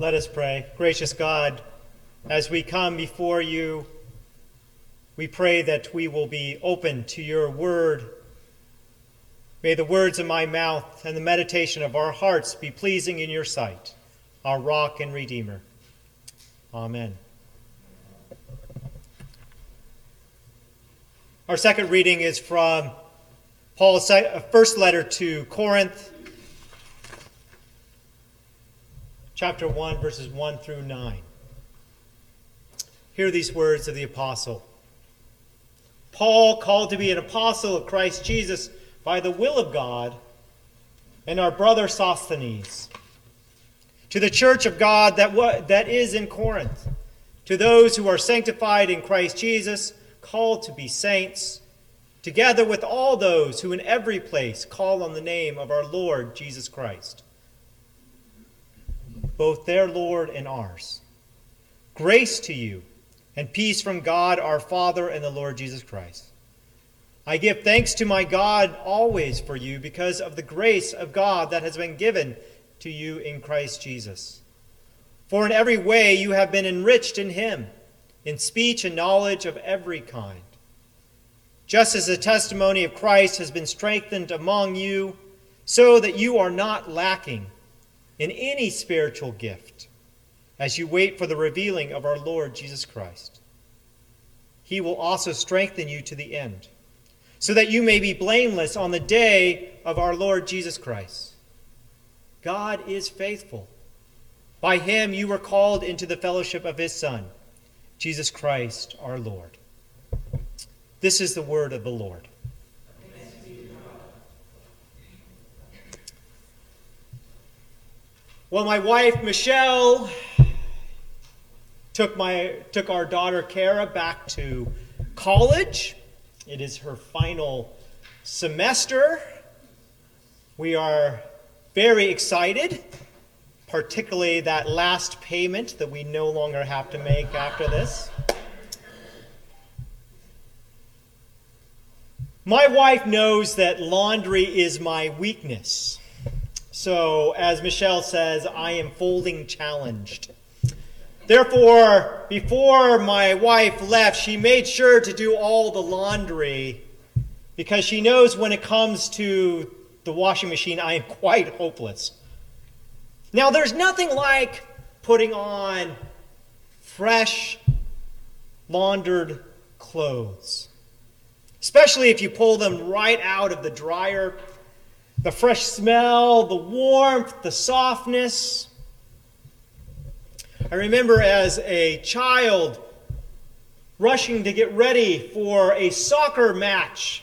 Let us pray. Gracious God, as we come before you, we pray that we will be open to your word. May the words of my mouth and the meditation of our hearts be pleasing in your sight, our rock and redeemer. Amen. Our second reading is from Paul's uh, first letter to Corinth, chapter 1, verses 1 through 9. Hear these words of the apostle. Paul, called to be an apostle of Christ Jesus by the will of God, and our brother Sosthenes, to the church of God that, that is in Corinth, to those who are sanctified in Christ Jesus, called to be saints, together with all those who in every place call on the name of our Lord Jesus Christ both their Lord and ours. Grace to you and peace from God our Father and the Lord Jesus Christ. I give thanks to my God always for you because of the grace of God that has been given to you in Christ Jesus. For in every way you have been enriched in him, in speech and knowledge of every kind. Just as the testimony of Christ has been strengthened among you, so that you are not lacking in any spiritual gift as you wait for the revealing of our Lord Jesus Christ. He will also strengthen you to the end, so that you may be blameless on the day of our Lord Jesus Christ. God is faithful. By him you were called into the fellowship of his Son, Jesus Christ our Lord. This is the word of the Lord. Well, my wife Michelle took my took our daughter Kara back to college. It is her final semester. We are very excited, particularly that last payment that we no longer have to make after this. My wife knows that laundry is my weakness. So, as Michelle says, I am folding challenged. Therefore, before my wife left, she made sure to do all the laundry because she knows when it comes to the washing machine, I am quite hopeless. Now, there's nothing like putting on fresh, laundered clothes, especially if you pull them right out of the dryer the fresh smell, the warmth, the softness. I remember as a child rushing to get ready for a soccer match.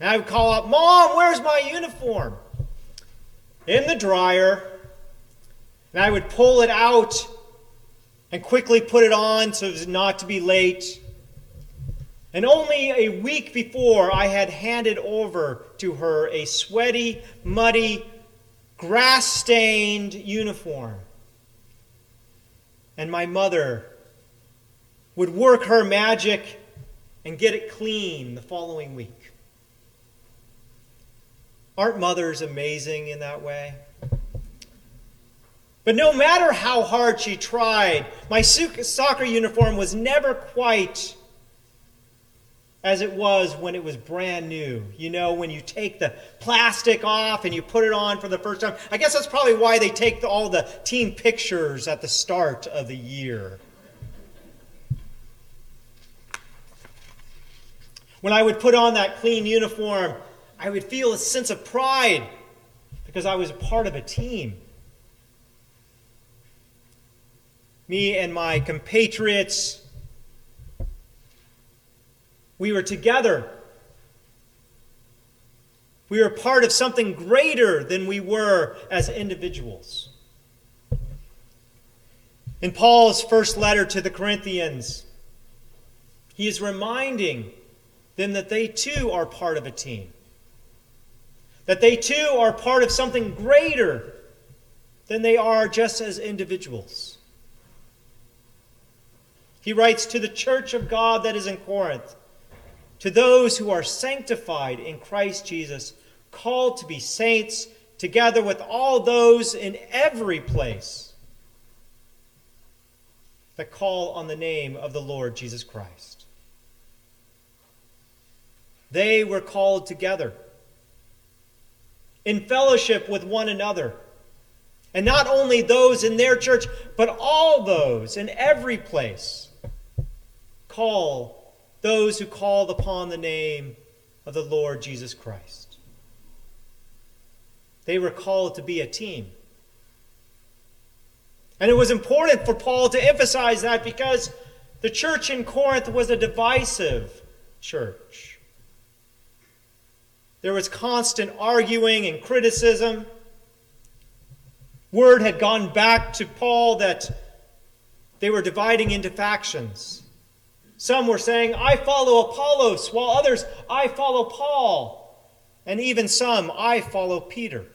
And I would call out, Mom, where's my uniform? In the dryer. And I would pull it out and quickly put it on so as not to be late. And only a week before, I had handed over to her a sweaty, muddy, grass stained uniform. And my mother would work her magic and get it clean the following week. Aren't mothers amazing in that way? But no matter how hard she tried, my soccer uniform was never quite as it was when it was brand new. You know, when you take the plastic off and you put it on for the first time. I guess that's probably why they take the, all the team pictures at the start of the year. When I would put on that clean uniform, I would feel a sense of pride because I was a part of a team. Me and my compatriots we were together. We were part of something greater than we were as individuals. In Paul's first letter to the Corinthians, he is reminding them that they too are part of a team, that they too are part of something greater than they are just as individuals. He writes to the church of God that is in Corinth to those who are sanctified in Christ Jesus, called to be saints, together with all those in every place. that call on the name of the Lord Jesus Christ. They were called together in fellowship with one another. And not only those in their church, but all those in every place call those who call upon the name of the Lord Jesus Christ. They were called to be a team. And it was important for Paul to emphasize that because the church in Corinth was a divisive church. There was constant arguing and criticism. Word had gone back to Paul that they were dividing into factions. Some were saying, I follow Apollos, while others, I follow Paul. And even some, I follow Peter.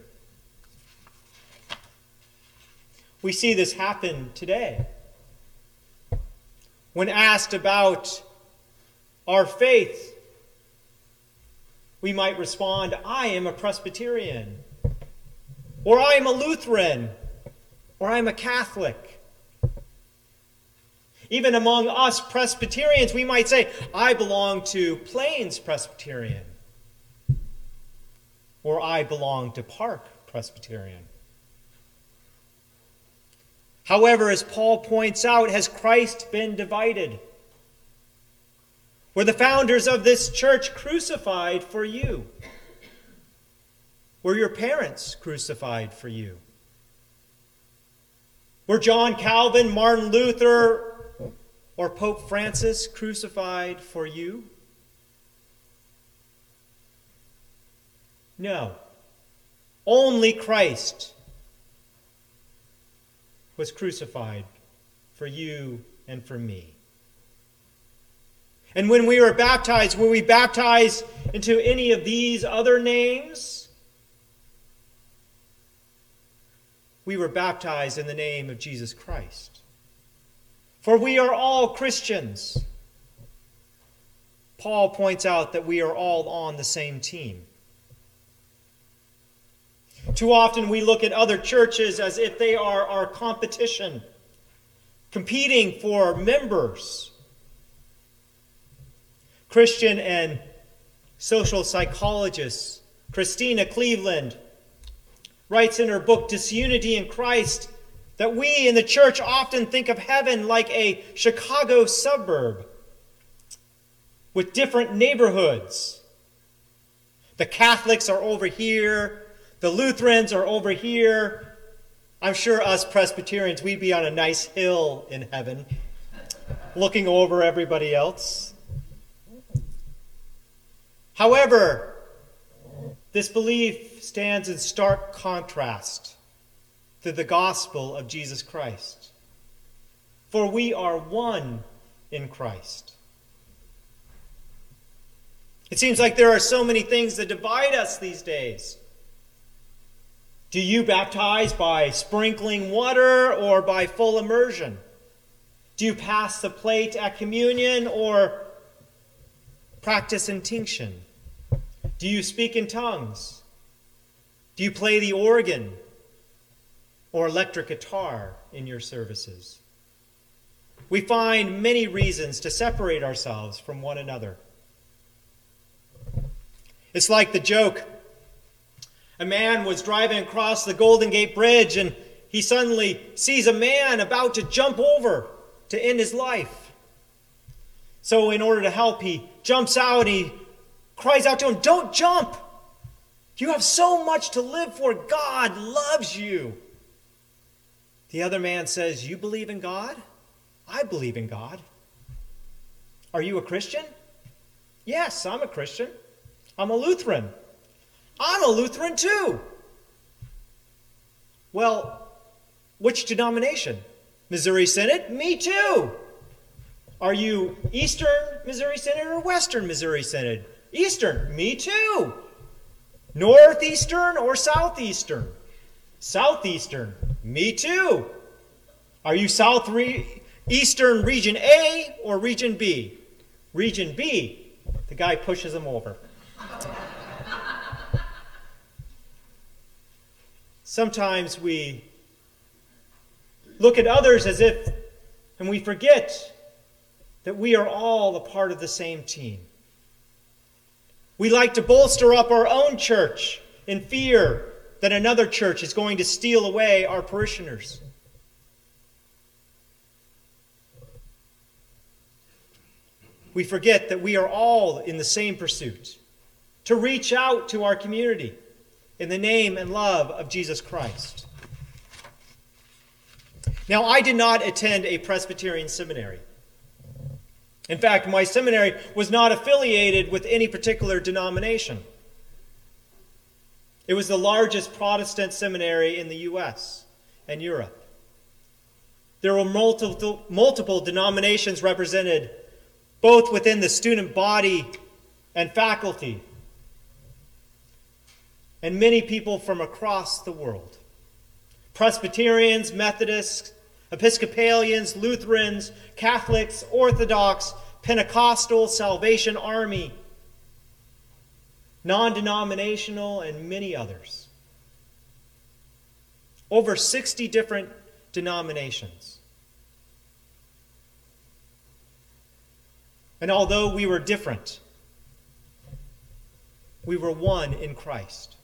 We see this happen today. When asked about our faith, we might respond, I am a Presbyterian, or I am a Lutheran, or I am a Catholic. Even among us Presbyterians, we might say, I belong to Plains Presbyterian, or I belong to Park Presbyterian. However, as Paul points out, has Christ been divided? Were the founders of this church crucified for you? Were your parents crucified for you? Were John Calvin, Martin Luther, or Pope Francis crucified for you? No. Only Christ was crucified for you and for me. And when we were baptized, were we baptized into any of these other names? We were baptized in the name of Jesus Christ. For we are all Christians. Paul points out that we are all on the same team. Too often we look at other churches as if they are our competition, competing for members. Christian and social psychologist Christena Cleveland writes in her book Disunity in Christ that we in the church often think of heaven like a Chicago suburb with different neighborhoods. The Catholics are over here, the Lutherans are over here. I'm sure us Presbyterians, we'd be on a nice hill in heaven, looking over everybody else. However, this belief stands in stark contrast to the gospel of Jesus Christ. For we are one in Christ. It seems like there are so many things that divide us these days. Do you baptize by sprinkling water or by full immersion? Do you pass the plate at communion or practice intinction? Do you speak in tongues? Do you play the organ or electric guitar in your services? We find many reasons to separate ourselves from one another. It's like the joke a man was driving across the Golden Gate Bridge and he suddenly sees a man about to jump over to end his life. So, in order to help, he jumps out and he cries out to him, Don't jump! You have so much to live for. God loves you. The other man says, You believe in God? I believe in God. Are you a Christian? Yes, I'm a Christian. I'm a Lutheran. I'm a Lutheran too. Well, which denomination? Missouri Synod? Me too. Are you Eastern Missouri Synod or Western Missouri Synod? Eastern. Me too. Northeastern or Southeastern? Southeastern. Me too. Are you South Re- Eastern Region A or Region B? Region B. The guy pushes him over. Sometimes we look at others as if And we forget that we are all a part of the same team. We like to bolster up our own church in fear that another church is going to steal away our parishioners. We forget that we are all in the same pursuit to reach out to our community in the name and love of Jesus Christ. Now, I did not attend a Presbyterian seminary. In fact, my seminary was not affiliated with any particular denomination. It was the largest Protestant seminary in the U.S. and Europe. There were multiple, multiple denominations represented, both within the student body and faculty, and many people from across the world Presbyterians, Methodists, Episcopalians, Lutherans, Catholics, Orthodox, Pentecostal, Salvation Army, non denominational, and many others. Over 60 different denominations. And although we were different, we were one in Christ.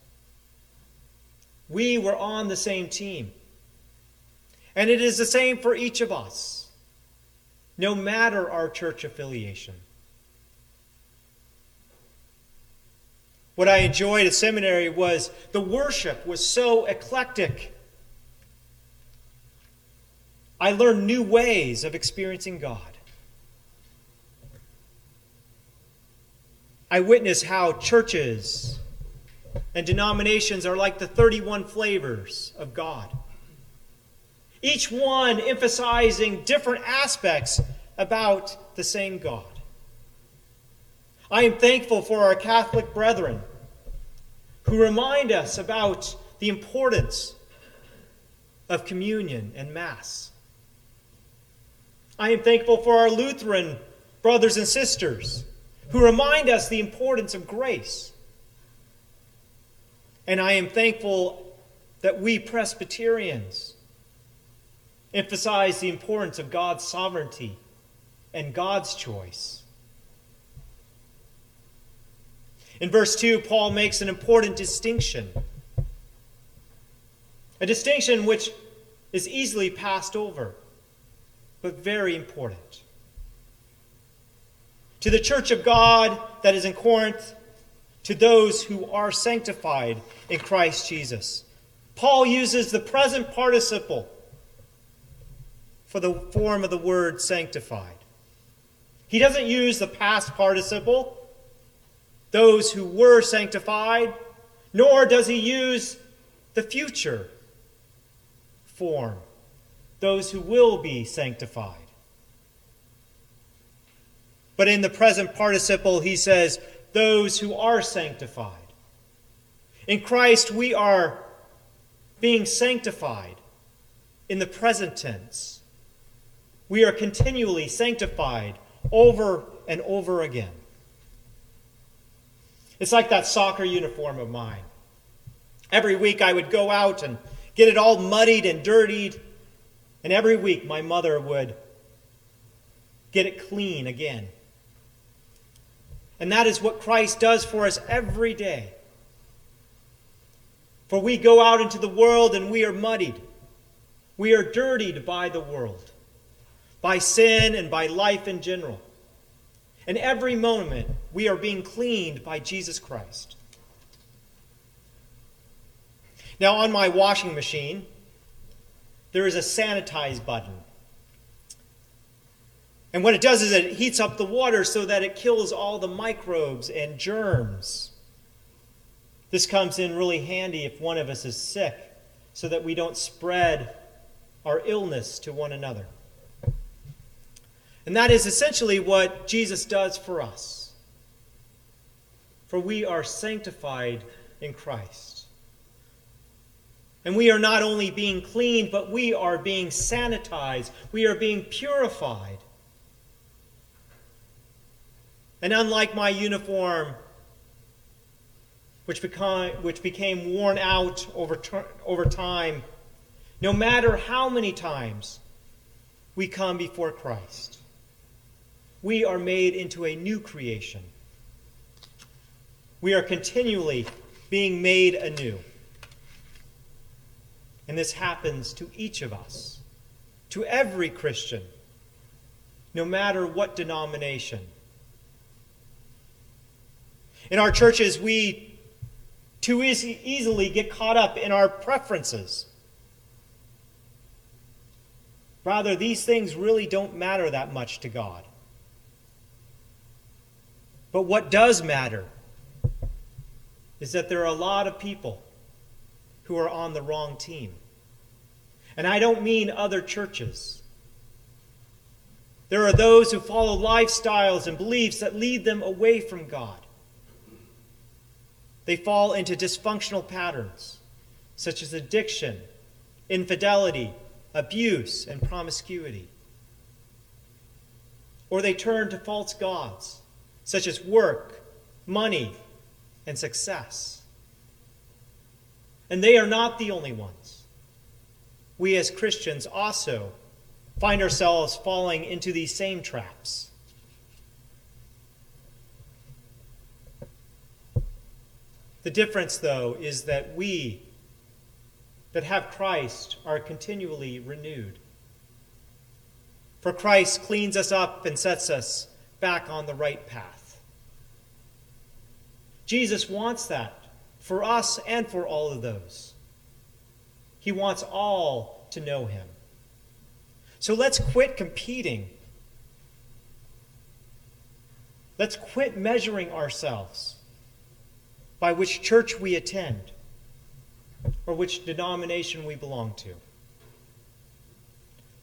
We were on the same team. And it is the same for each of us, no matter our church affiliation. What I enjoyed at seminary was the worship was so eclectic. I learned new ways of experiencing God. I witnessed how churches and denominations are like the 31 flavors of God each one emphasizing different aspects about the same God. I am thankful for our Catholic brethren who remind us about the importance of communion and Mass. I am thankful for our Lutheran brothers and sisters who remind us the importance of grace. And I am thankful that we Presbyterians emphasize the importance of God's sovereignty and God's choice. In verse 2, Paul makes an important distinction. A distinction which is easily passed over, but very important. To the church of God that is in Corinth, to those who are sanctified in Christ Jesus. Paul uses the present participle for the form of the word sanctified. He doesn't use the past participle, those who were sanctified, nor does he use the future form, those who will be sanctified. But in the present participle, he says, those who are sanctified. In Christ, we are being sanctified in the present tense. We are continually sanctified over and over again. It's like that soccer uniform of mine. Every week I would go out and get it all muddied and dirtied, and every week my mother would get it clean again. And that is what Christ does for us every day. For we go out into the world and we are muddied. We are dirtied by the world by sin and by life in general. And every moment, we are being cleaned by Jesus Christ. Now, on my washing machine, there is a sanitize button. And what it does is it heats up the water so that it kills all the microbes and germs. This comes in really handy if one of us is sick so that we don't spread our illness to one another. And that is essentially what Jesus does for us. For we are sanctified in Christ. And we are not only being cleaned, but we are being sanitized. We are being purified. And unlike my uniform, which became, which became worn out over, over time, no matter how many times we come before Christ. We are made into a new creation. We are continually being made anew. And this happens to each of us, to every Christian, no matter what denomination. In our churches, we too easy, easily get caught up in our preferences. Rather, these things really don't matter that much to God. But what does matter is that there are a lot of people who are on the wrong team. And I don't mean other churches. There are those who follow lifestyles and beliefs that lead them away from God. They fall into dysfunctional patterns, such as addiction, infidelity, abuse, and promiscuity. Or they turn to false gods, such as work, money, and success. And they are not the only ones. We as Christians also find ourselves falling into these same traps. The difference, though, is that we that have Christ are continually renewed. For Christ cleans us up and sets us back on the right path. Jesus wants that for us and for all of those. He wants all to know him. So let's quit competing. Let's quit measuring ourselves by which church we attend or which denomination we belong to.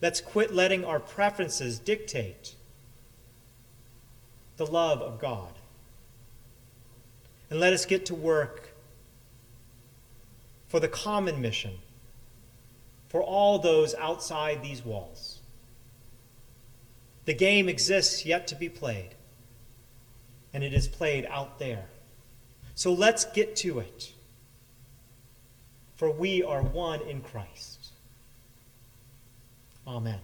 Let's quit letting our preferences dictate the love of God. And let us get to work for the common mission for all those outside these walls. The game exists yet to be played, and it is played out there. So let's get to it. For we are one in Christ. Amen.